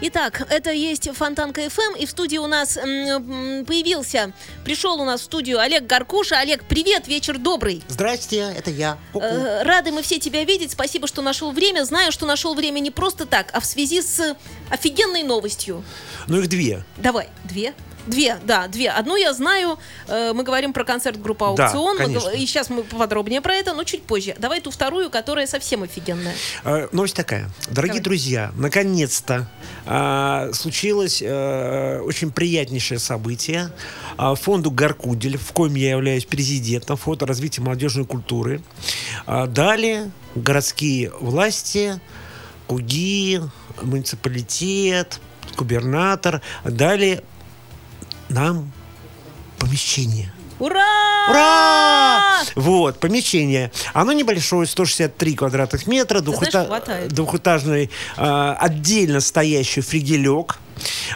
Итак, это есть Фонтанка ФМ, и в студии у нас появился, пришел у нас в студию Олег Гаркуша. Олег, привет, вечер добрый. Здрасте, это я. Ку-ку. Э, Рады мы все тебя видеть. Спасибо, что нашел время. Знаю, что нашел время не просто так, а в связи с офигенной новостью. Ну их две. Давай, две. Две, да, две. Одну я знаю. э, Мы говорим про концерт группы Да, Аукцион. Мы конечно. и сейчас мы подробнее про это, но чуть позже. Давай ту вторую, которая совсем офигенная. Э, Новость такая. Дорогие Давай. друзья, наконец-то а, случилось э, очень приятнейшее событие. А, Фонду Гаркудель, в коем я являюсь президентом, фонда развития молодежной культуры, а, дали городские власти, КУГИ, муниципалитет, губернатор, дали нам помещение. Ура! Ура! Вот, помещение. Оно небольшое, 163 квадратных метра, знаешь, двухэта- хватает. двухэтажный, а, отдельно стоящий фригелек,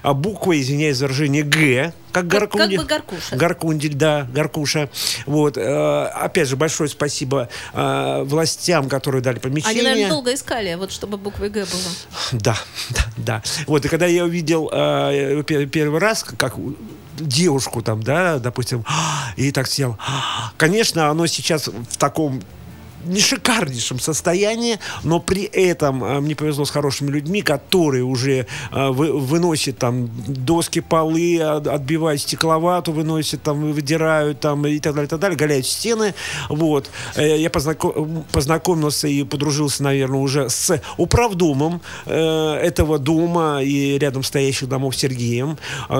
а, буква, извиняюсь за выражение, Г, как Как- как бы Гаркуша. Гаркундель, да, Гаркуша. Вот, э, опять же, большое спасибо э, властям, которые дали Они, помещение. наверное, долго искали, вот чтобы буквой Г было. Да, да, да. Вот, и когда я увидел э, пе- первый раз, как девушку там, да, допустим, и так сел, конечно, оно сейчас в таком шикарнейшем состоянии, но при этом э, мне повезло с хорошими людьми, которые уже э, вы- выносят там доски, полы, от- отбивают стекловату, выносят там, выдирают там и так далее, и так далее, голяют стены. Вот. Э, Я познако- познакомился и подружился, наверное, уже с управдомом этого дома и рядом стоящих домов Сергеем,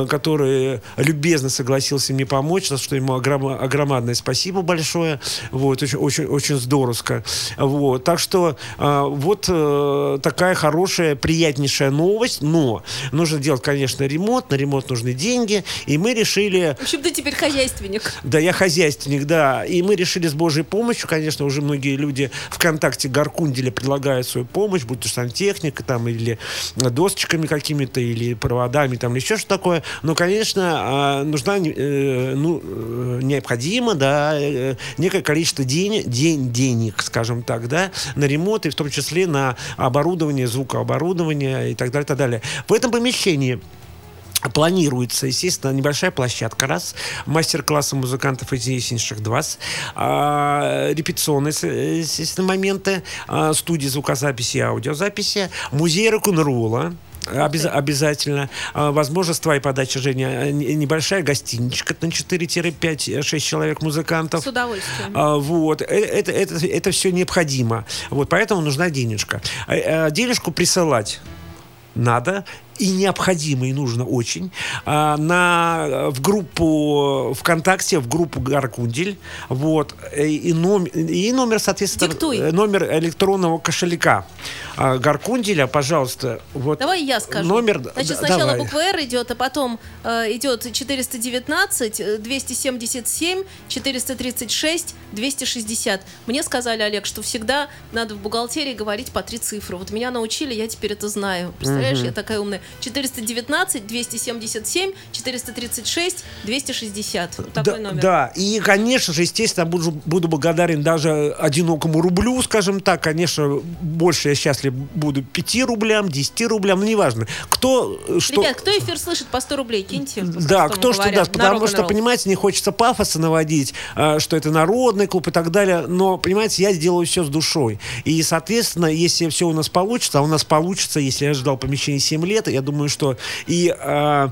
который любезно согласился мне помочь, за что ему огром- огромадное спасибо большое. Вот, очень, очень, очень здоровско. Вот, так что э, вот э, такая хорошая, приятнейшая новость, но нужно делать, конечно, ремонт, на ремонт нужны деньги, и мы решили В общем, ты теперь хозяйственник. да, я хозяйственник, да. И мы решили с Божьей помощью, конечно, уже многие люди ВКонтакте Гаркунделя предлагают свою помощь, будь то сантехника там или досочками какими-то, или проводами там, или еще что такое. Но, конечно, а, нужна, э, ну, э, необходимо, да, некое количество денег, день, денег, скажем так, да, на ремонт, и в том числе на оборудование, звукооборудование и так далее, так далее. В этом помещении Планируется, естественно, небольшая площадка, раз, мастер-классы музыкантов известнейших, два, а, репетиционные, естественно, моменты, а, студии звукозаписи и аудиозаписи, музей рок-н-ролла, Обяз- обязательно. А, Возможно, с твоей подачи, Женя, э, не- небольшая гостиничка на 4-5-6 человек музыкантов. С удовольствием. А, Вот, Э- это, это, это все необходимо. Вот, поэтому нужна денежка. Э, Денежку присылать надо и необходимо, и нужно очень, а, на, в группу ВКонтакте, в группу Гаркундель, вот, э, и, номер, и номер, соответственно, Диктуй. э, номер электронного кошелька а, Гаркунделя, пожалуйста, вот. Давай я скажу. Номер, Значит, да, сначала давай. буква Р идет, а потом э, идет 419, э, 277, 436, 260. Мне сказали, Олег, что всегда надо в бухгалтерии говорить по три цифры. Вот меня научили, я теперь это знаю. Представляешь, я такая умная. 419, 277, 436, 260. Вот такой да, номер. да, и, конечно же, естественно, буду, буду благодарен даже одинокому рублю, скажем так. Конечно, больше я счастлив буду 5 рублям, 10 рублям, ну, неважно. Кто, э, что... Ребят, кто эфир слышит по 100 рублей, киньте. Да, кто что даст, потому что, понимаете, не хочется пафоса наводить, э, что это народный клуб и так далее, но, понимаете, я сделаю все с душой. И, соответственно, если все у нас получится, а у нас получится, если я ждал помещение 7 лет, я думаю, что и э,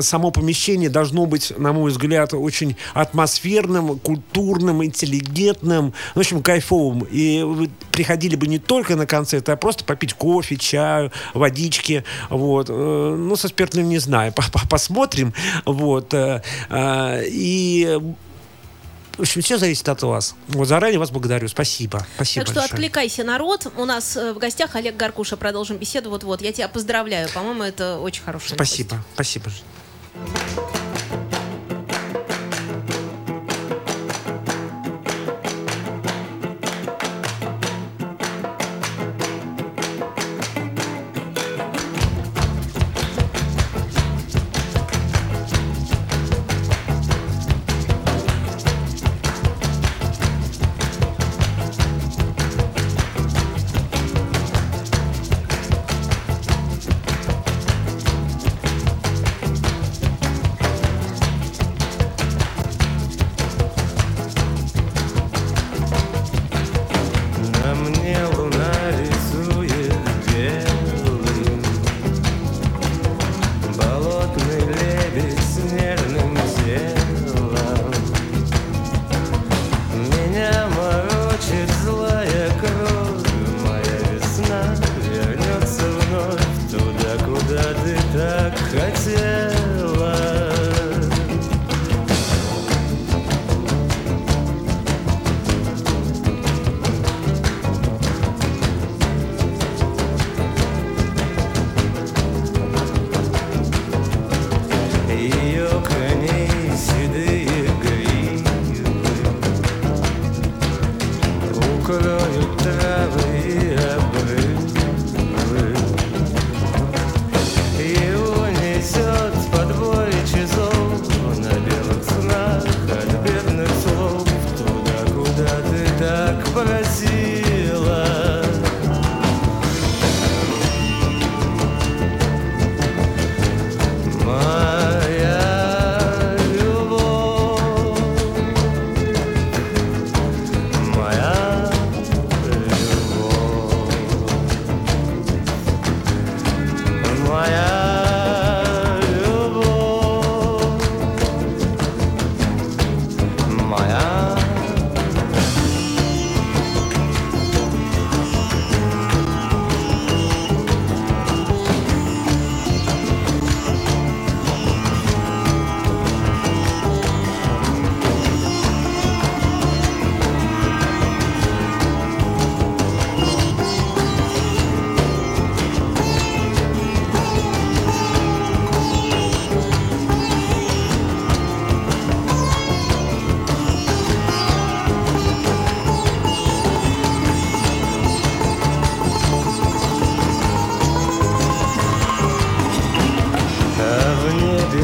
само помещение должно быть, на мой взгляд, очень атмосферным, культурным, интеллигентным, в общем, кайфовым. И вы приходили бы не только на концерт, а просто попить кофе, чаю, водички, вот. Э, Ну, со спиртным не знаю, По- по- посмотрим, вот. э, э, И в общем, все зависит от вас. Вот заранее вас благодарю. Спасибо. Спасибо Так что большое. откликайся, народ. У нас э, в гостях Олег Гаркуша. Продолжим беседу. Вот-вот. Я тебя поздравляю. По-моему, это очень хорошая новость. Спасибо.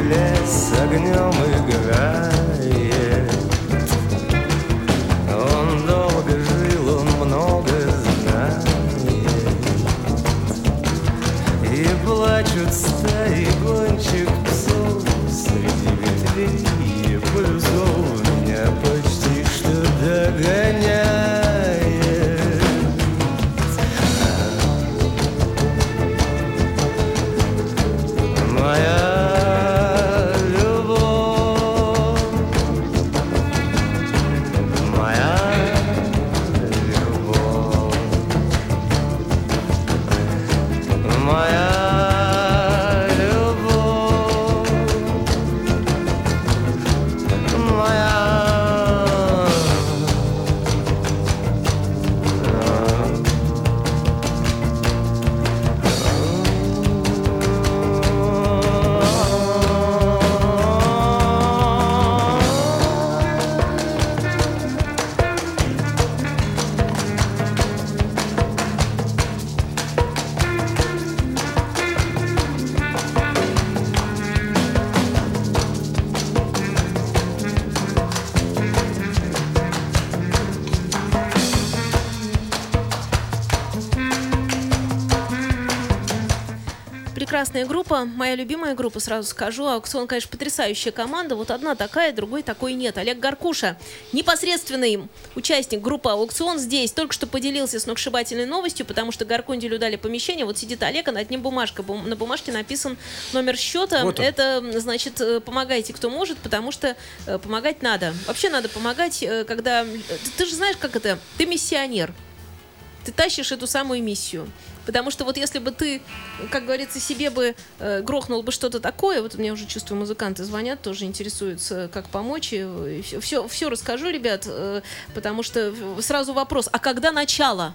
лес огнем и горем. Прекрасная группа, моя любимая группа, сразу скажу. Аукцион, конечно, потрясающая команда. Вот одна такая, другой такой нет. Олег Гаркуша, непосредственный участник группы Аукцион здесь, только что поделился сногсшибательной новостью, потому что Гаркунделю дали помещение. Вот сидит Олег, а над ним бумажка. Бум- На бумажке написан номер счета. Вот он. Это, значит, э, помогайте, кто может, потому что э, помогать надо. Вообще надо помогать, э, когда... Ты, ты же знаешь, как это? Ты миссионер ты тащишь эту самую миссию. Потому что вот если бы ты, как говорится, себе бы э, грохнул бы что-то такое, вот мне уже чувствую, музыканты звонят, тоже интересуются, как помочь. И все, все, расскажу, ребят, э, потому что сразу вопрос, а когда начало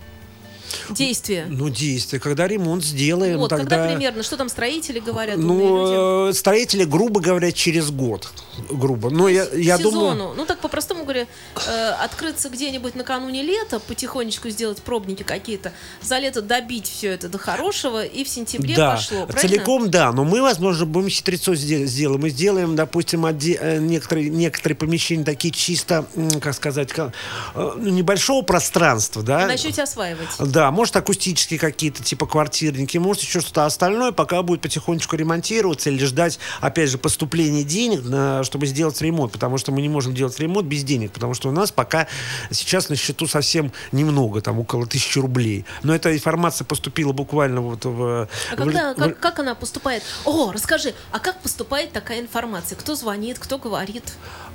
действия? Ну, действие. Когда ремонт сделаем, вот, тогда... когда примерно, что там строители говорят? Ну, э, строители, грубо говоря, через год. Грубо. Но я, я сезону. думаю... Ну, так по-простому говоря, э, открыться где-нибудь накануне лета, потихонечку сделать пробники какие-то, за лето добить все это до хорошего, и в сентябре да, пошло, правильно? целиком да, но мы, возможно, будем хитрецо сде- сделаем. Мы сделаем, допустим, оде- э, некоторые, некоторые помещения такие чисто, как сказать, ка- э, ну, небольшого пространства, да. Начнете осваивать. Да, может акустические какие-то, типа квартирники, может еще что-то остальное, пока будет потихонечку ремонтироваться или ждать, опять же, поступления денег, на- чтобы сделать ремонт, потому что мы не можем делать ремонт без денег, потому что у нас пока сейчас на счету совсем немного, там около тысячи рублей. Но эта информация поступила буквально вот в... А когда, в- как, как она поступает? О, расскажи, а как поступает такая информация? Кто звонит, кто говорит?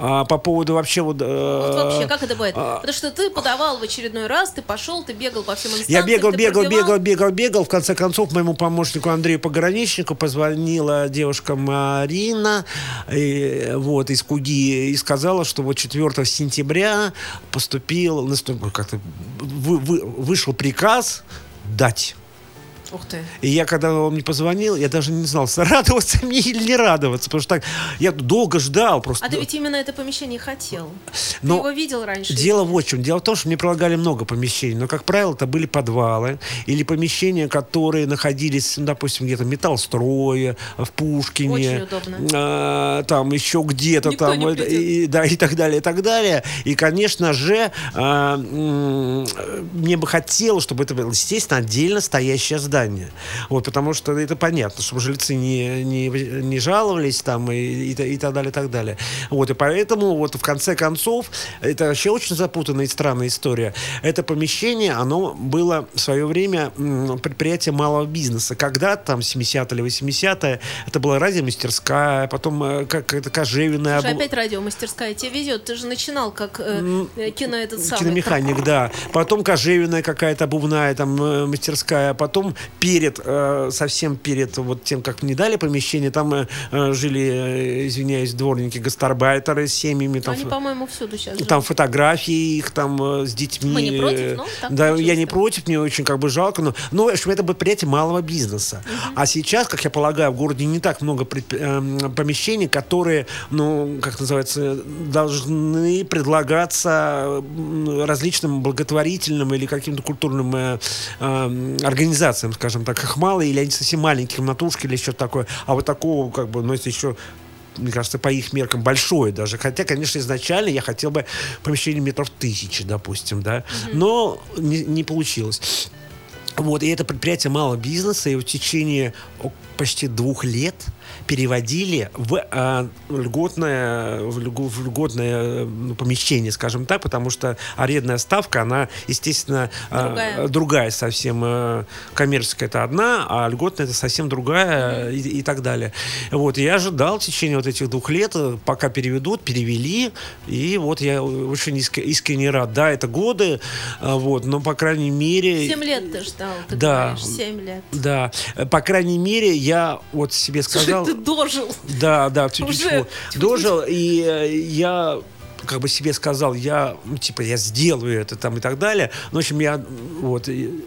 а, по поводу вообще вот... э, Вот вообще, как это бывает? а- Потому что ты подавал в очередной раз, ты пошел, ты бегал по всем инстанциям, Я бегал, бегал, бегал, бегал, бегал. В конце концов, моему помощнику Андрею Пограничнику позвонила девушка Марина и, вот, из Куги и сказала, что вот 4 сентября поступил, как-то вы- вы- вышел приказ дать. Ух ты. И я, когда он мне позвонил, я даже не знал, радоваться мне или не радоваться, потому что так, я долго ждал просто. А ты ведь именно это помещение хотел. Но ты его видел раньше? Дело в чем. Дело в том, что мне предлагали много помещений, но, как правило, это были подвалы или помещения, которые находились, ну, допустим, где-то в Металлстрое, в Пушкине. Очень удобно. а, там еще где-то Никто там. и, да, и так далее, и так далее. И, конечно же, а, мне бы хотелось, чтобы это было, естественно, отдельно стоящее здание. Вот, потому что это понятно, чтобы жильцы не, не, не жаловались там и, и, и так далее, и так далее. Вот, и поэтому вот в конце концов, это вообще очень запутанная и странная история. Это помещение, оно было в свое время предприятие малого бизнеса. Когда там 70-е или 80-е, это была радиомастерская, потом э, как это кожевенная Слушай, опять радиомастерская тебе везет. Ты же начинал как э, э, кино этот самый. Киномеханик, да. Потом кожевенная какая-то обувная там э, мастерская. Потом перед, э, совсем перед вот тем, как мне дали помещение, там э, э, жили, э, извиняюсь, дворники, гастарбайтеры с семьями. Там, Они, по-моему, всюду сейчас там фотографии их там э, с детьми. Мы не против, э, но Да, я не против, мне очень как бы жалко. Но, но в общем, это предприятие малого бизнеса. А сейчас, как я полагаю, в городе не так много предп- помещений, которые, ну, как называется, должны предлагаться различным благотворительным или каким-то культурным э, эм, организациям, скажем так, их мало, или они совсем маленькие, комнатушки или что-то такое. А вот такого, как бы, ну, еще мне кажется, по их меркам большое даже. Хотя, конечно, изначально я хотел бы помещение метров тысячи, допустим, да. Но не, не получилось. Вот, и это предприятие малого бизнеса, и в течение почти двух лет переводили в а, льготное, в, льгу- в льготное ну, помещение, скажем так, потому что арендная ставка, она, естественно, а, Другая. другая совсем. э, Коммерческая это одна, а льготная это совсем другая и, и так далее. Вот, и я ожидал в течение вот этих двух лет, э, пока переведут, перевели, и вот я очень иск- искренне рад. Да, это годы, вот, но, по крайней мере... Семь лет ты ждал, ты Да. говоришь, семь лет. Да, э, по крайней мере, я вот себе сказал... Ты дожил. Да, да. Уже. Дожил, и э, я как бы себе сказал, я, ну, типа, я сделаю это там и так далее. Ну, в общем, я, вот, и,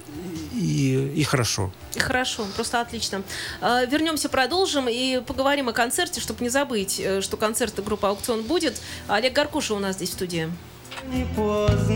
и, и хорошо. И Хорошо, просто отлично. А, Вернемся, продолжим и поговорим о концерте, чтобы не забыть, э, что концерт группы «Аукцион» будет. Олег Гаркуша у нас здесь в студии. Не поздно,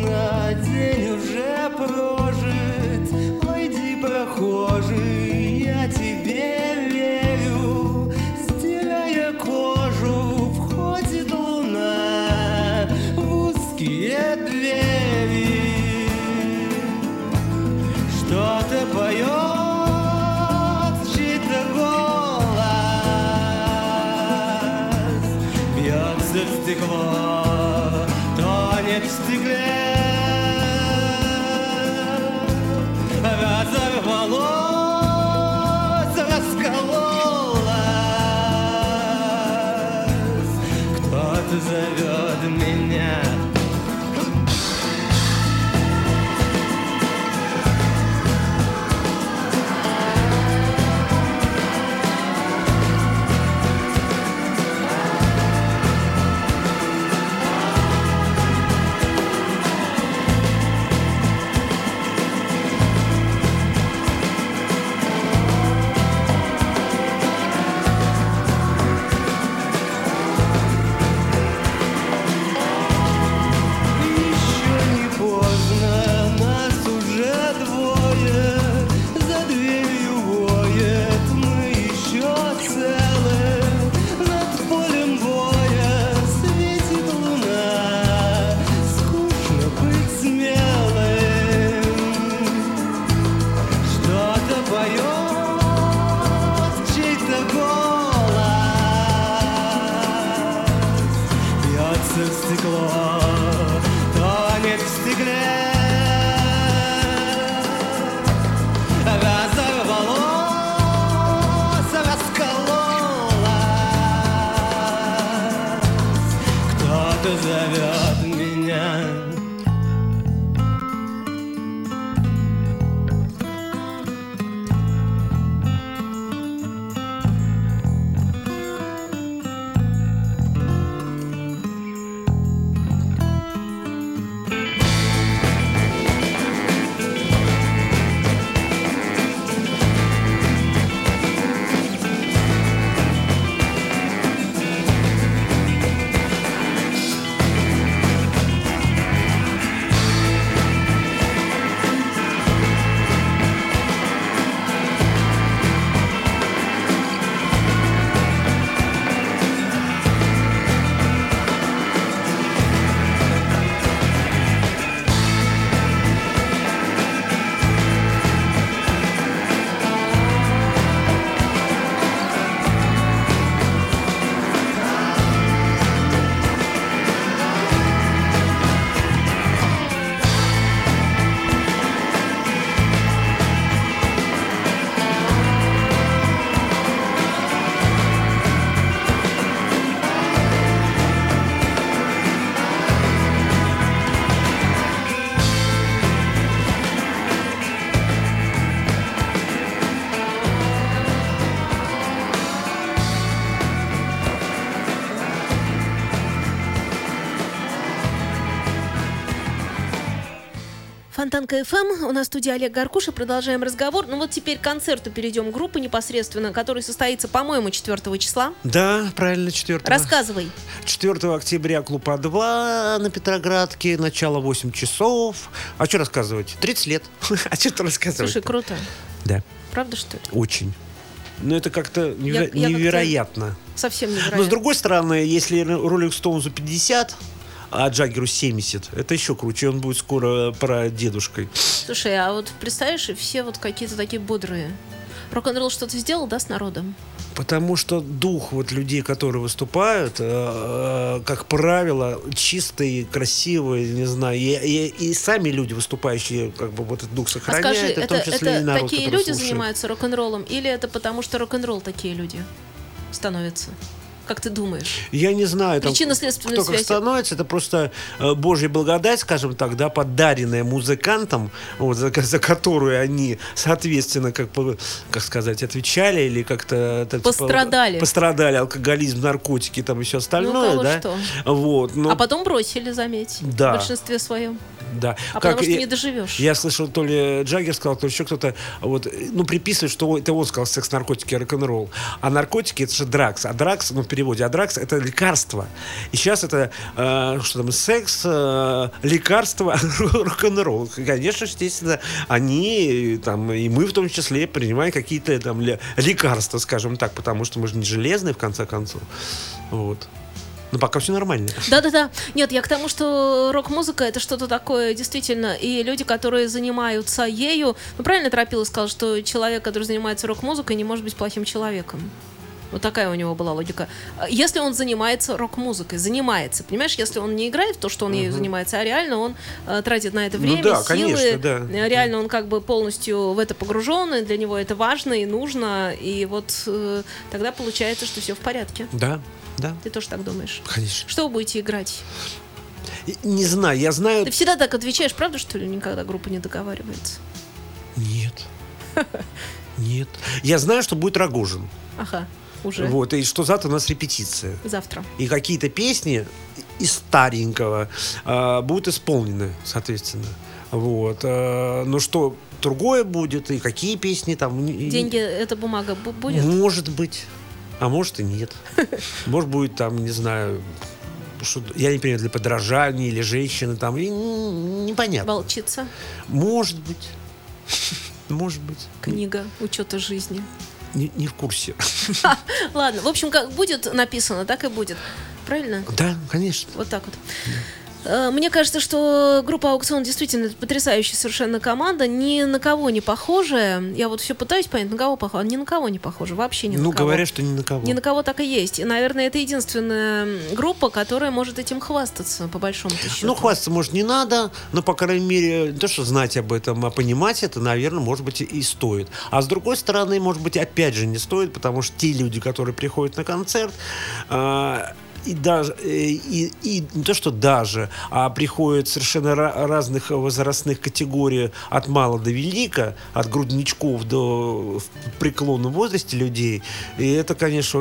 Фонтанка ФМ, у нас в студии Олег Гаркуша, продолжаем разговор. Ну вот теперь к концерту перейдем группы непосредственно, который состоится, по-моему, 4 числа. Да, правильно, 4 Рассказывай. 4 октября клуб А2 на Петроградке, начало 8 часов. А что рассказывать? 30 лет. А что рассказывать? Слушай, круто. Да, Правда, что ли? очень. Но это как-то неверо- Я- я как-то- невероятно. Совсем Но с невероятно. другой стороны, если Роллинг Стоунзу 50, а Джаггеру 70. Это еще круче, он будет скоро про дедушкой. Слушай, а вот представляешь, и все вот какие-то такие бодрые. Рок-н-ролл что-то сделал, да, с народом? Потому что дух вот людей, которые выступают, э, э, как правило, чистый, красивый, не знаю, и, и- и сами люди выступающие, как бы вот этот дух А сохраняют, скажи, и в это, том числе и это народ, такие люди слушает. занимаются рок-н-роллом, или это потому, что рок-н-ролл такие люди становятся? Как ты думаешь? Я не знаю, Причинно-следственная как связь. становится, это просто э, Божья благодать, скажем так, да, подаренная музыкантам, вот, за, за которую они, соответственно, как, как сказать, отвечали или как-то... типа, Пострадали. пострадали, алкоголизм, наркотики, там еще остальное, кого да? что. Вот, ну, А потом бросили, заметь. Да. В большинстве своем. Да. А потому что я- не доживешь. Я слышал, то ли Джаггер сказал, то ли еще кто-то, вот, ну, приписывает, что это он сказал секс, наркотики, рок-н-ролл. А наркотики это же дракс. А дракс, ну, в переводе, а дракс это лекарство. И сейчас это, э, что там, секс, э, лекарство, рок-н-ролл. Конечно, естественно, они, там, и мы в том числе принимаем какие-то там ле- лекарства, скажем так, потому что мы же не железные, в конце концов. Вот. Но пока все нормально. Да-да-да. Нет, я к тому, что рок-музыка это что-то такое, действительно. И люди, которые занимаются ею... Ну, правильно Тропила сказал, что человек, который занимается рок-музыкой, не может быть плохим человеком. Вот такая у него была логика. Если он занимается рок-музыкой, занимается, понимаешь, если он не играет в то, что он ею занимается, а реально он э, тратит на это Ну время, да, силы, конечно, да. реально он как бы полностью в это погружен, и для него это важно и нужно, и вот э, тогда получается, что все в порядке. Да, да, Ты тоже так думаешь? конечно. Что вы будете играть? Не знаю, я знаю... Ты всегда так отвечаешь, правда, что ли, никогда группа не договаривается? Нет. Нет. Я знаю, что будет Рогожин. Ага, уже. Вот, и что завтра у нас репетиция. Завтра. И какие-то песни из старенького а, будут исполнены, соответственно. Вот. а, но что другое будет, и какие песни там... Деньги, эта бумага бу- будет? Может быть. А может и нет. Может будет там, не знаю, что я не понимаю, для подражания или женщины там, и непонятно. Волчица, Может быть. Может быть. книга учета жизни. Не, не в курсе. Ладно, в общем, как будет написано, так и будет. Правильно? Да, конечно. Вот так вот. Э, Мне кажется, что группа Аукцион действительно потрясающая совершенно команда, ни на кого не похожая. Я вот все пытаюсь понять, на кого похожа, ни на кого не похожа, вообще ни ну, на кого. говорят, что ни на кого. Ни на кого так и есть. И, наверное, это единственная группа, которая может этим хвастаться, по большому счету. Ну, хвастаться, может, не надо, но, по крайней мере, не то, что знать об этом, а понимать это, наверное, может быть, и- стоит. А с другой стороны, может быть, опять же не стоит, потому что те люди, которые приходят на концерт, а, и даже, э, и, и не то, что даже, а приходят совершенно ра- разных возрастных категорий от мала до велика, от грудничков до в преклонном возрасте людей. И это, конечно,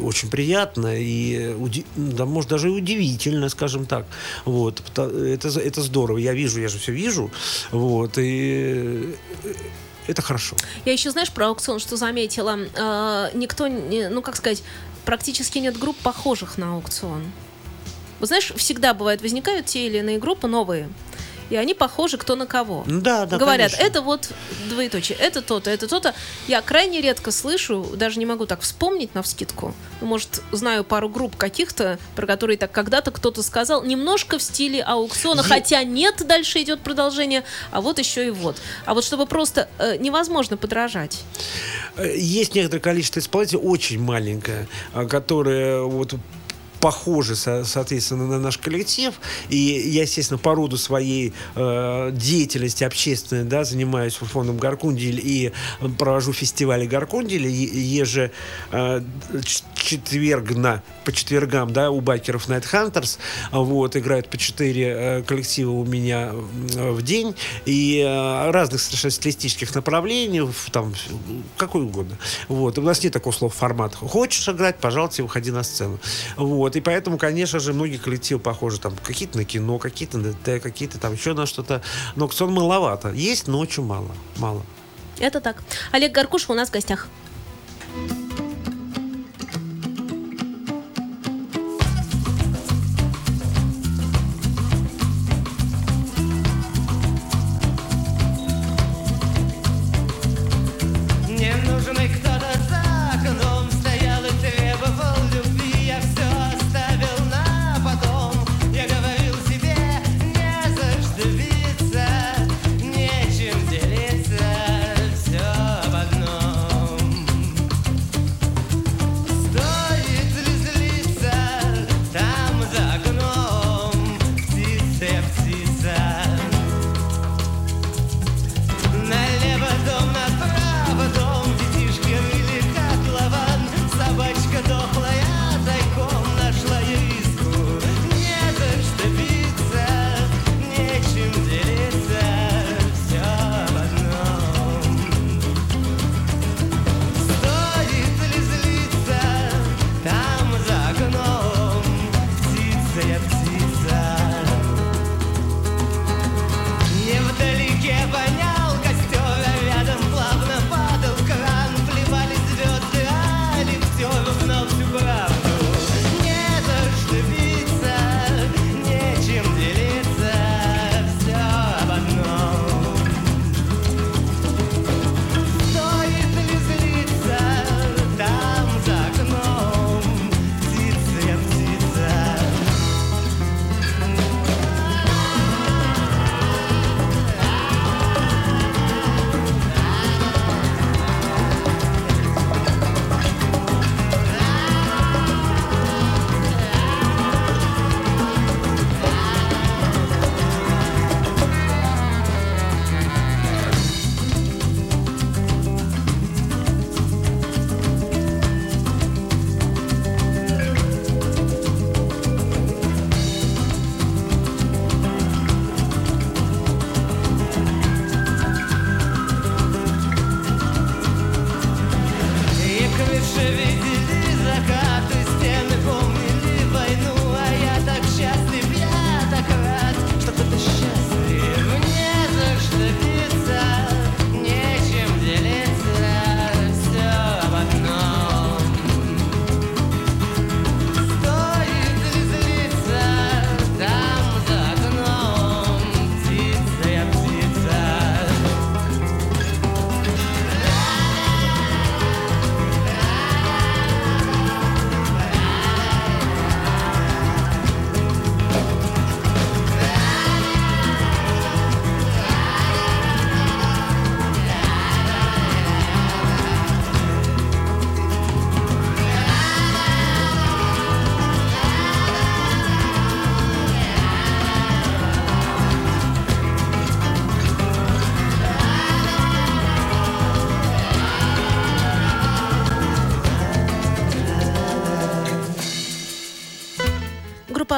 очень приятно и, да, может, даже и удивительно, скажем так. Вот. Это, это здорово. Я вижу, я же все вижу. Вот. И э, это хорошо. Я еще, знаешь, про аукцион, что заметила. Э, никто, не- ну, как сказать, практически нет групп, похожих на аукцион. Вот знаешь, всегда бывает, возникают те или иные группы новые, и они похожи кто на кого. Ну Да, да, Говорят, конечно. это вот двоеточие, это то-то, это то-то. Я крайне редко слышу, даже не могу так вспомнить на вскидку. Ну, Может, знаю пару групп каких-то, про которые так когда-то кто-то сказал, немножко в стиле аукциона, Е- хотя нет, дальше идет продолжение, а вот еще и вот. А вот чтобы просто э, невозможно подражать. Э, Есть некоторое количество исполнителей, очень маленькое, а, которые вот похожи, со- соответственно, на наш коллектив. И я, естественно, по роду своей э, деятельности общественной, да, занимаюсь фондом Гаркундель и провожу фестивали Гаркунделя еже э, ч- четвергно, по четвергам, да, у байкеров Night Hunters. Вот, играют по четыре э, коллектива у меня в день. И э, разных совершенно стилистических направлений, там, какой угодно. Вот. У нас нет такого слова формат. Хочешь играть, пожалуйста, выходи на сцену. Вот. И поэтому, конечно же, многие коллективы похожи. Там какие-то на кино, какие-то на ДТ, какие-то там еще на что-то. Но аукцион маловато. Есть, но очень мало. Мало. Это так. Олег Гаркуш у нас в гостях. Мне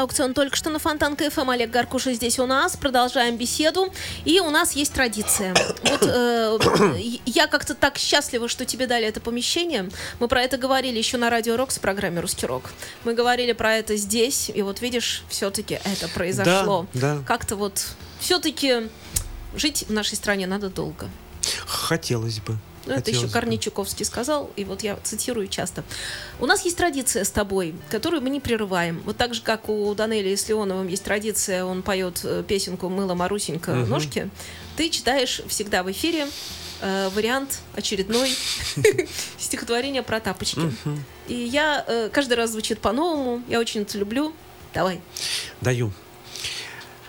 «Аукцион» только что на Фонтанка ФМ. Олег Гаркуша здесь у нас. Продолжаем беседу. И у нас есть традиция. Вот э, я как-то так счастлива, что тебе дали это помещение. Мы про это говорили еще на Радио Рокс в программе «Русский рок». Мы говорили про это здесь. И вот видишь, все-таки это произошло. Да, да. Как-то вот все-таки жить в нашей стране надо долго. Хотелось бы. Ну, это еще. Корней Чуковский сказал, и вот я цитирую часто. У нас есть традиция с тобой, которую мы не прерываем. Вот так же, как у Данелии с Леоновым есть традиция, он поет э, песенку «Мыла Марусенька Мгм. ножки», ты читаешь всегда в эфире э, вариант очередной стихотворения про тапочки. И я э, каждый раз звучит по-новому, я очень это люблю. Давай. Даю.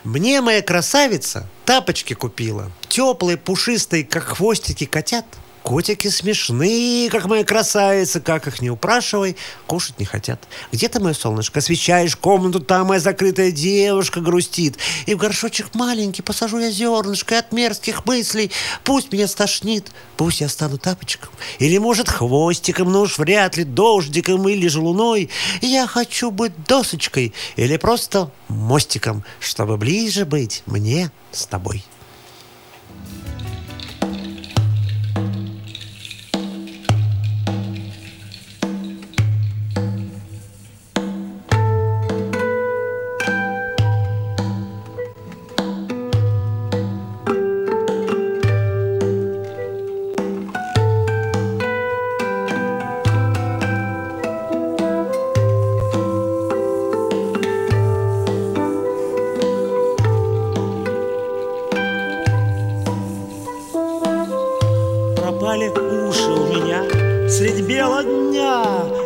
Мне моя красавица тапочки купила. Теплые, пушистые, как хвостики котят. Котики смешные, как моя красавица, как их не упрашивай, кушать не хотят. Где ты, мое солнышко, освещаешь комнату, там моя закрытая девушка грустит. И в горшочек маленький посажу я зернышко и от мерзких мыслей. Пусть меня стошнит, пусть я стану тапочком. Или, может, хвостиком, но уж вряд ли дождиком или же луной. Я хочу быть досочкой или просто мостиком, чтобы ближе быть мне с тобой.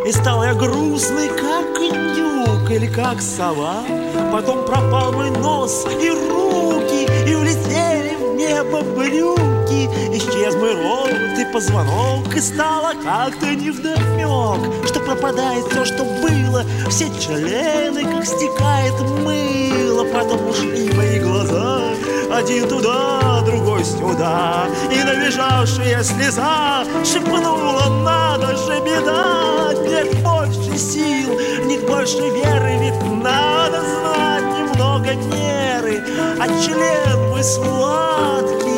И стал я грустный, как индюк или как сова. Потом пропал мой нос и руки И улетели в небо брюки. Исчез мой рот и позвонок И стало как-то невдомек Что пропадает все, что было. Все члены, как стекает мыло Потом ушли мои глаза. Один туда, другой сюда. И набежавшая слеза шепнула, надо же беда Нет больше сил, нет больше веры Ведь надо знать немного меры. А член мой сладкий,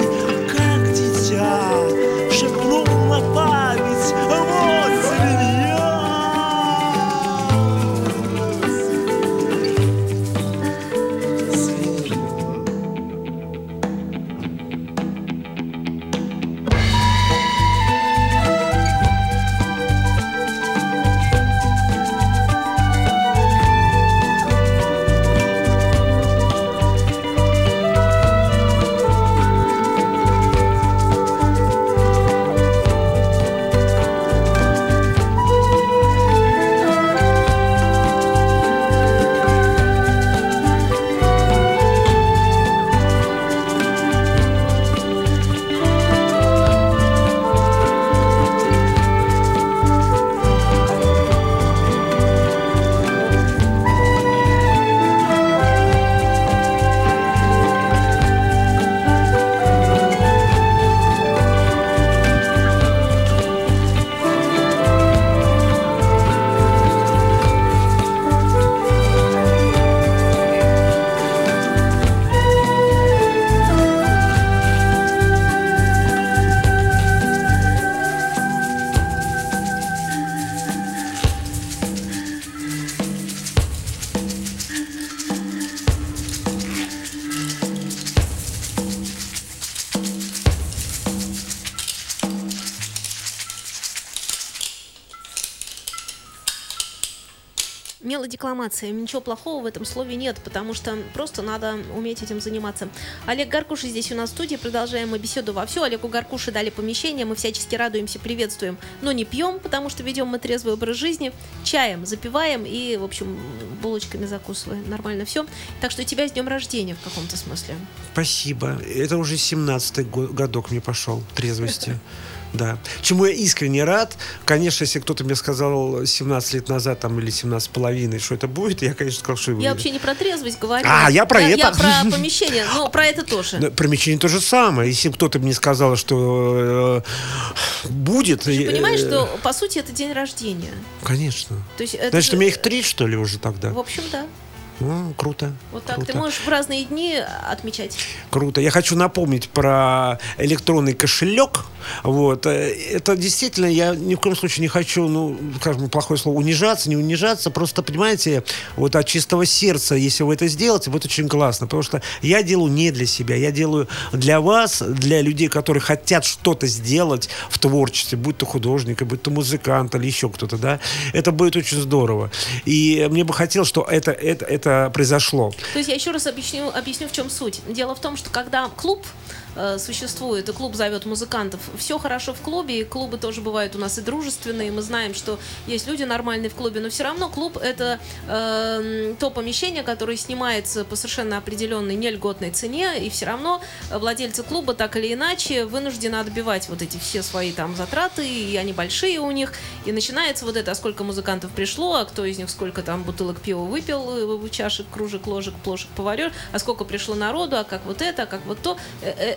Мелодекламация. Ничего плохого в этом слове нет, потому что просто надо уметь этим заниматься. Олег Гаркуша здесь у нас в студии. Продолжаем мы беседу вовсю. Олегу Гаркуше дали помещение. Мы всячески радуемся, приветствуем, но не пьем, потому что ведем мы трезвый образ жизни. Чаем запиваем и, в общем, булочками закусываем. Нормально все. Так что тебя с днем рождения в каком-то смысле. Спасибо. Это уже 17-й го- годок мне пошел трезвости. Да. Чему я искренне рад. Конечно, если кто-то мне сказал 17 лет назад там, или 17 с половиной, что это будет, я, конечно, сказал, что... Я вообще не про трезвость говорю. А, я про Я это. про помещение, но про это тоже. Ну, Про мечение то же самое. Если кто-то мне сказал, что э, будет... Ты же э, понимаешь, что по сути это день рождения. Конечно. То есть это Значит, же- у меня их три, что ли, уже тогда? В общем, да. Ну, круто. Вот так круто. ты можешь в разные дни отмечать. Круто. Я хочу напомнить про электронный кошелек. Вот. Э, Это действительно, я ни в коем случае не хочу, ну, скажем, плохое слово, унижаться, не унижаться. Просто, понимаете, вот от чистого сердца, если вы это сделаете, будет очень классно. Потому что я делаю не для себя, я делаю для вас, для людей, которые хотят что-то сделать в творчестве, будь то художник, будь то музыкант или еще кто-то, да. Это будет очень здорово. И мне бы хотелось, что это, это, это произошло. То есть я еще раз объясню, объясню, в чем суть. Дело в том, что когда клуб э, существует, и клуб зовет музыкантов, все хорошо в клубе, и клубы тоже бывают у нас и дружественные, мы знаем, что есть люди нормальные в клубе, но все равно клуб это э, то помещение, которое снимается по совершенно определенной нельготной цене, и все равно владельцы клуба так или иначе вынуждены отбивать вот эти все свои там затраты, и они большие у них, и начинается вот это, а сколько музыкантов пришло, а кто из них сколько там бутылок пива выпил, э, чашек, кружек, ложек, плошек, поварер, а сколько пришло народу, а как вот это, а как вот то.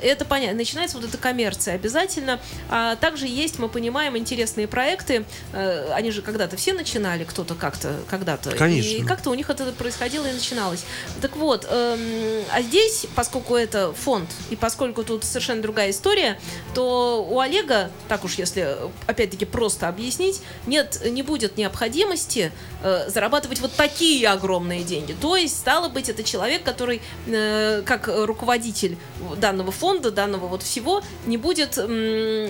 Это понятно. Начинается вот эта коммерция обязательно. А также есть, мы понимаем, интересные проекты. Э, Они же когда-то все начинали, кто-то как-то, когда-то. Конечно. И как-то у них это происходило и начиналось. Так вот, эм, а здесь, поскольку это фонд, и поскольку тут совершенно другая история, то у Олега, так уж если опять-таки просто объяснить, нет, не будет необходимости э, зарабатывать вот такие огромные деньги. То есть, стало быть, это человек, который э, как руководитель данного фонда, данного вот всего, не будет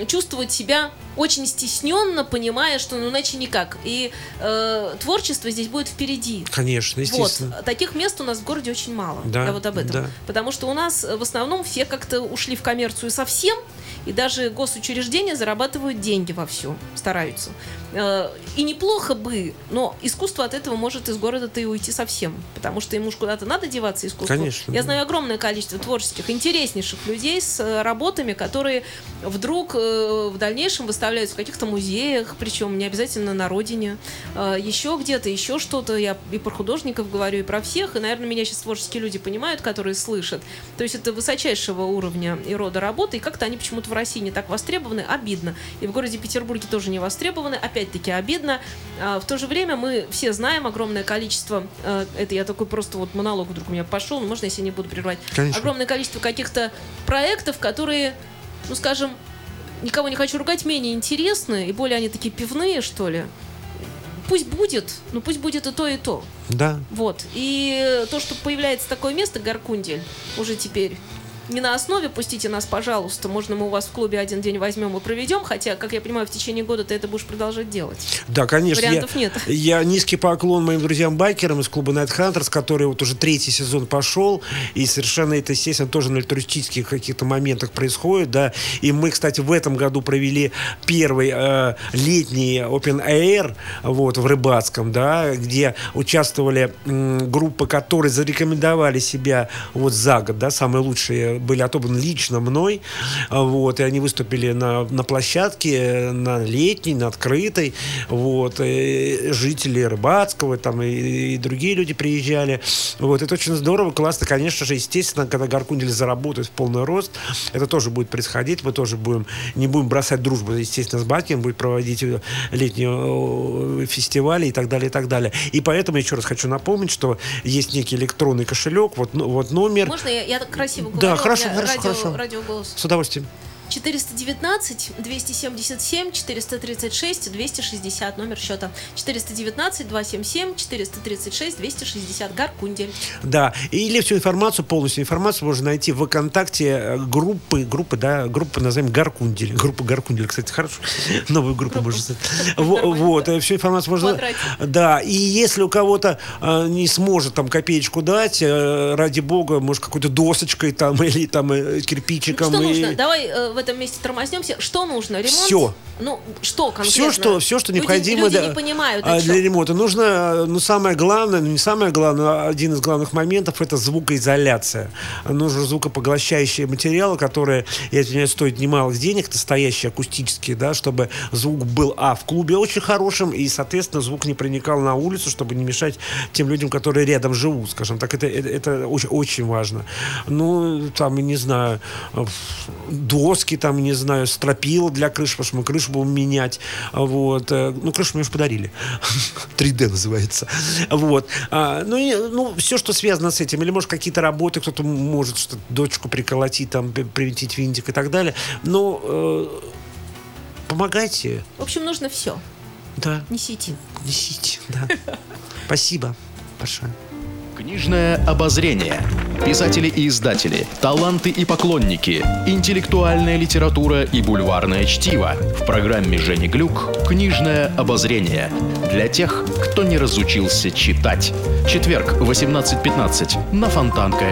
чувствовать себя очень стесненно, понимая, что ну иначе никак. И э, творчество здесь будет впереди. Конечно, естественно. Вот. Таких мест у нас в городе очень мало. Да, Я вот об этом. да. Потому что у нас в основном все как-то ушли в коммерцию совсем, и даже госучреждения зарабатывают деньги во всем, стараются. Э, И неплохо бы, но искусство от этого может из города-то и уйти совсем, потому что ему ж куда-то надо деваться искусству. Конечно, Я да. знаю огромное количество творческих, интереснейших людей с э, работами, которые вдруг э, в дальнейшем выставляются в каких-то музеях, причем не обязательно на родине, э, еще где-то, еще что-то. Я и про художников говорю, и про всех, и, наверное, меня сейчас творческие люди понимают, которые слышат. То есть это высочайшего уровня и рода работы, и как-то они почему-то в России не так востребованы, обидно. И в городе Петербурге тоже не востребованы, опять-таки обидно. А в то же время мы все знаем огромное количество, э, это я такой просто вот монолог вдруг у меня пошел, можно, если я не буду прерывать, Конечно. огромное количество каких-то проектов, которые, ну скажем, никого не хочу ругать, менее интересны, и более они такие пивные, что ли. Пусть будет, но пусть будет и то, и то. Да. Вот. И то, что появляется такое место, Гаркундель, уже теперь не на основе «пустите нас, пожалуйста», можно мы у вас в клубе один день возьмем и проведем, хотя, как я понимаю, в течение года ты это будешь продолжать делать. Да, конечно. Вариантов я, нет. Я низкий поклон моим друзьям-байкерам из клуба Night Hunters, который вот уже третий сезон пошел, и совершенно это, естественно, тоже на туристических каких-то моментах происходит, да. И мы, кстати, в этом году провели первый э, летний Open Air вот, в Рыбацком, да, где участвовали м, группы, которые зарекомендовали себя вот за год, да, самые лучшие были отобраны лично мной, вот, и они выступили на, на площадке, на летней, на открытой, вот, и жители Рыбацкого, там, и, и другие люди приезжали, вот, это очень здорово, классно, конечно же, естественно, когда Гаркундель заработает в полный рост, это тоже будет происходить, мы тоже будем, не будем бросать дружбу, естественно, с Батькин, будет проводить э, летние э, фестивали и так далее, и так далее, и поэтому еще раз хочу напомнить, что есть некий электронный кошелек, вот, ну, вот номер, Можно я, я так красиво говорю? Да, хорошо, хорошо, радио, хорошо. Радиоголос. с удовольствием. 419 277 436 260 номер счета 419 277 436 260 Гаркундель. Да, или всю информацию, полностью информацию можно найти в ВКонтакте э, группы, группы, да, группы назовем Гаркундель. Группа Гаркундель, кстати, хорошо. Новую группу можно. Во- Нормально. Вот, э, всю информацию можно... Да, и если у кого-то э, не сможет там копеечку дать, э, ради бога, может, какой-то досочкой там или там э, кирпичиком. Что и- нужно? Давай э, этом месте тормознемся. Что нужно? Ремонт? Всё. Ну, что конкретно? Все, что, все, что Люди- необходимо Люди, да, не понимают. а, для ремонта. Нужно, ну, самое главное, ну, не самое главное, а один из главных моментов это звукоизоляция. Нужны звукопоглощающие материалы, которые, я извиняюсь, стоят немалых денег, это стоящие акустические, да, чтобы звук был, а, в клубе очень хорошим, и, соответственно, звук не проникал на улицу, чтобы не мешать тем людям, которые рядом живут, скажем так. Это, это, это очень, очень важно. Ну, там, не знаю, э, доски куски там, не знаю, стропила для крыши, потому что мы крышу будем менять. Вот. Э, Ну, крышу мне уже подарили. 3D называется. Вот. А, Ну, и, ну, все, что связано с этим. Или, может, какие-то работы, кто-то может что дочку приколотить, там, при- привинтить винтик и так далее. Но э, помогайте. В общем, нужно все. Да, Несите. несите. Да. Спасибо большое. Книжное обозрение. Писатели и издатели, таланты и поклонники, интеллектуальная литература и бульварное чтиво. В программе Жени Глюк «Книжное обозрение». Для тех, кто не разучился читать. Четверг, 18.15 на Фонтанка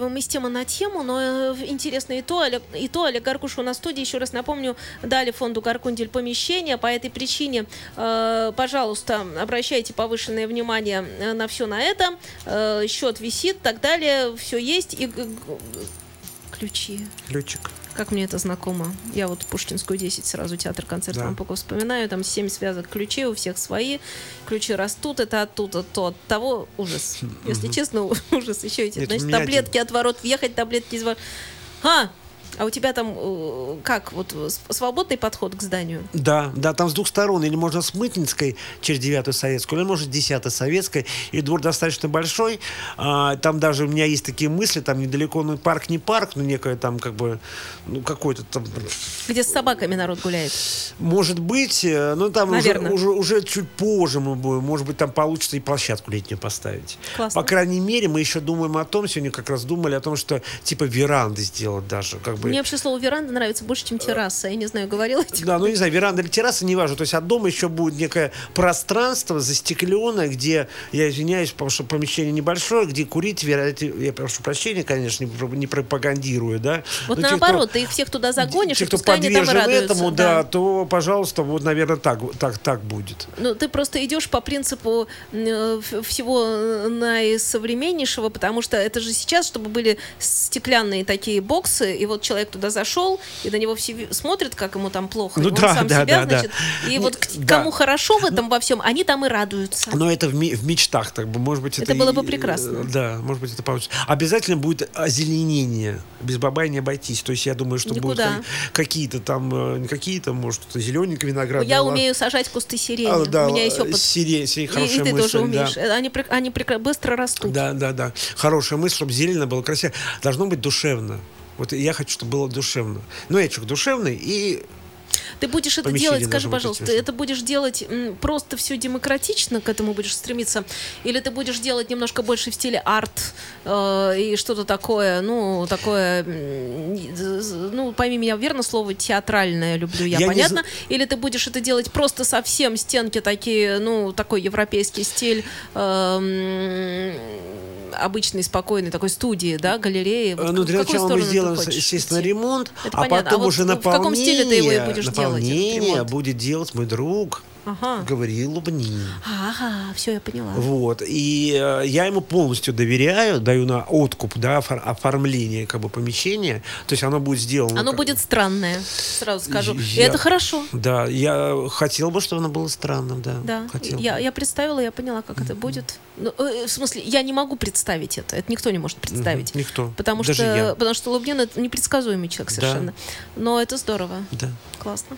Перескакиваем из темы на тему, но э, интересно и то, и то Олег Гаркуш у нас в студии, еще раз напомню, дали фонду Гаркундель помещение, по этой причине, э, пожалуйста, обращайте повышенное внимание э, на все на это, счет висит, так далее, все есть, и ключи. Ключик. Как мне это знакомо. Я вот Пушкинскую 10 сразу театр концерт Да. Лампоков вспоминаю. Там 7 связок ключей, у всех свои. Ключи растут, это оттуда, то от того. Ужас. Если честно, ужас. Еще эти, Нет, значит, таблетки от ворот въехать, таблетки из ворот. А, А у тебя там э, как, вот э, свободный подход к зданию? Да, да, там с двух сторон. Или можно с Мытнинской через девятую советскую, или с десятой советской. И двор достаточно большой. А, там даже у меня есть такие мысли, там недалеко, ну, парк не парк, но некое там как бы, ну, какой-то там, Где с собаками народ гуляет? может быть, э, ну, там уже, уже, уже чуть позже мы будем, может быть, там получится и площадку летнюю поставить. Классно. По крайней мере, мы еще думаем о том, сегодня как раз думали о том, что типа веранды сделать даже, как бы. Мне вообще слово веранда нравится больше, чем терраса. Я не знаю, говорила тебе. Да, ну не знаю, веранда или терраса, неважно. То есть от дома еще будет некое пространство застекленное, где, я извиняюсь, потому что помещение небольшое, где курить, вероятно, я прошу прощения, конечно, не, про- не пропагандирую, да. Вот Но те, кто- наоборот, ты их всех туда загонишь, те, кто подвержен этому, да, то, пожалуйста, вот, наверное, так, так, так будет. Ну, ты просто идешь по принципу э, всего э, наисовременнейшего, потому что это же сейчас, чтобы были стеклянные такие боксы, и вот человек туда зашел, и на него все смотрят, как ему там плохо, Ну и он да, сам да, себя, да, да. значит, и Не- вот к- да. кому хорошо в этом во всем, они там и радуются. Но это в, ми- в мечтах, так бы, может быть, это... Это было и- бы прекрасно. э, Да, может быть, это получится. Обязательно будет озеленение. Без бабая не обойтись. То есть я думаю, что будут Никуда. ка- какие-то там, э, какие-то, может, зелененький виноград. Я умею сажать кусты сирени. А, да, У меня есть э, опыт. сирень, сирень, И- и, хорошая ты мысль, тоже да. умеешь. Э, Они, они быстро растут. Да, да, да. Хорошая мысль, чтобы зелено было красиво. Должно быть душевно. Вот я хочу, чтобы было душевно. Ну, я человек душевный, и Ты будешь это делать, скажи, быть пожалуйста, ты это будешь делать просто все демократично, к этому будешь стремиться, или ты будешь делать немножко больше в стиле арт э, и что-то такое, ну, такое, ну, пойми меня верно, слово театральное люблю я, Я не понятно? Или ты будешь это делать просто совсем стенки такие, ну, такой европейский стиль, эм, обычный, спокойный, такой студии, да, галереи? Вот Э, ну, в для начала мы сделаем, естественно, ремонт, Это а понятно. А потом вот уже в наполнение, каком стиле ты его и будешь делать, наполнение ремонт? будет делать мой друг Ага. Гавриил Лубнин. Ага, все, я поняла. Вот. И э, я ему полностью доверяю, даю на откуп, да, офор- оформление как бы помещения. То есть оно будет сделано. Оно как- будет странное, сразу скажу. И Я- это хорошо. Да, я хотел бы, чтобы оно было странным, да. Да, хотел я, бы. я представила, я поняла, как это будет. Ну, э, в смысле, я не могу представить это. Это никто не может представить. Мгм, никто. Потому Даже что, я. потому что Лубнин это непредсказуемый человек Да. совершенно. Но это здорово. Да. Классно.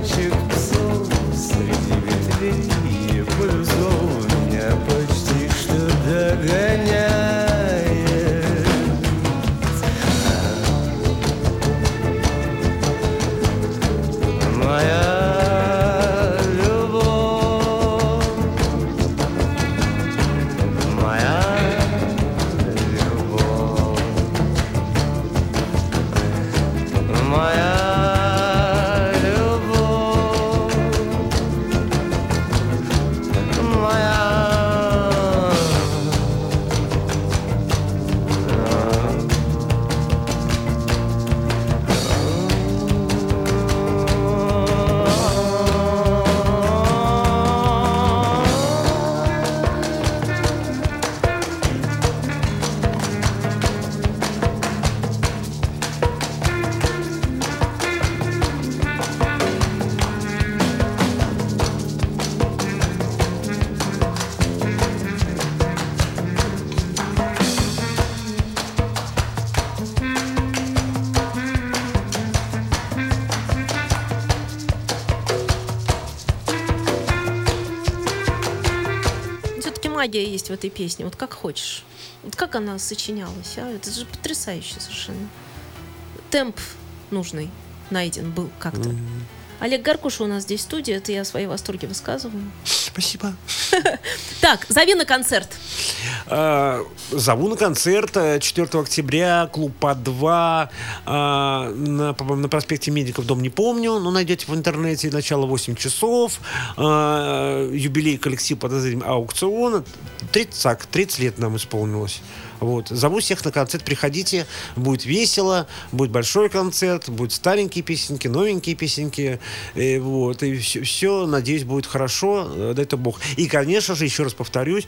you магия есть в этой песне. Вот как хочешь. Вот как она сочинялась, а? Это же потрясающе совершенно. Темп нужный найден был как-то. Олег Гаркуша у нас здесь в студии, это я свои восторги высказываю. Спасибо. Так, зови на концерт. А, Зову на концерт э, 4 октября, клуб ПА-2, а, на, на проспекте Медиков, дом не помню, но найдете в интернете, начало 8 часов, юбилей коллектив под названием «Аукцион», 30, так, 30 лет нам исполнилось. Вот. Зову всех на концерт, приходите, будет весело, будет большой концерт, будут старенькие песенки, новенькие песенки, э, вот, и все, надеюсь, будет хорошо, э, дай-то Бог. И, конечно же, еще раз повторюсь,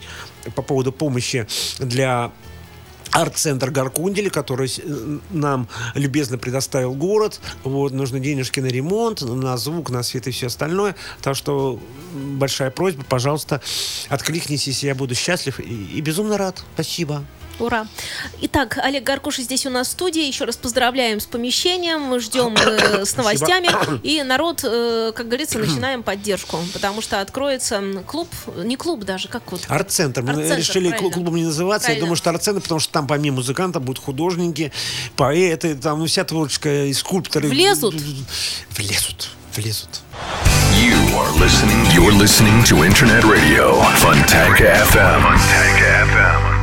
по поводу помощи для арт-центр Гаркундели, который э, нам любезно предоставил город. Вот, нужны денежки на ремонт, на звук, на свет и все остальное. Так что большая просьба, пожалуйста, откликнитесь, я буду счастлив и, и безумно рад. Спасибо. Ура. Итак, Олег Гаркуша здесь у нас в студии. Еще раз поздравляем с помещением. Мы ждем э, с новостями. И народ, э, как говорится, начинаем поддержку. Потому что откроется клуб, не клуб даже, как вот. Арт-центр. Мы Арт-центр, решили правильно. клу- клубом не называться. Правильно. Я думаю, что арт-центр, потому что там помимо музыканта будут художники, поэты, там ну, вся творческая, и скульпторы. Влезут? Влезут. Влезут. You are listening. You're listening to Internet Radio Funtank FM. Funtank FM.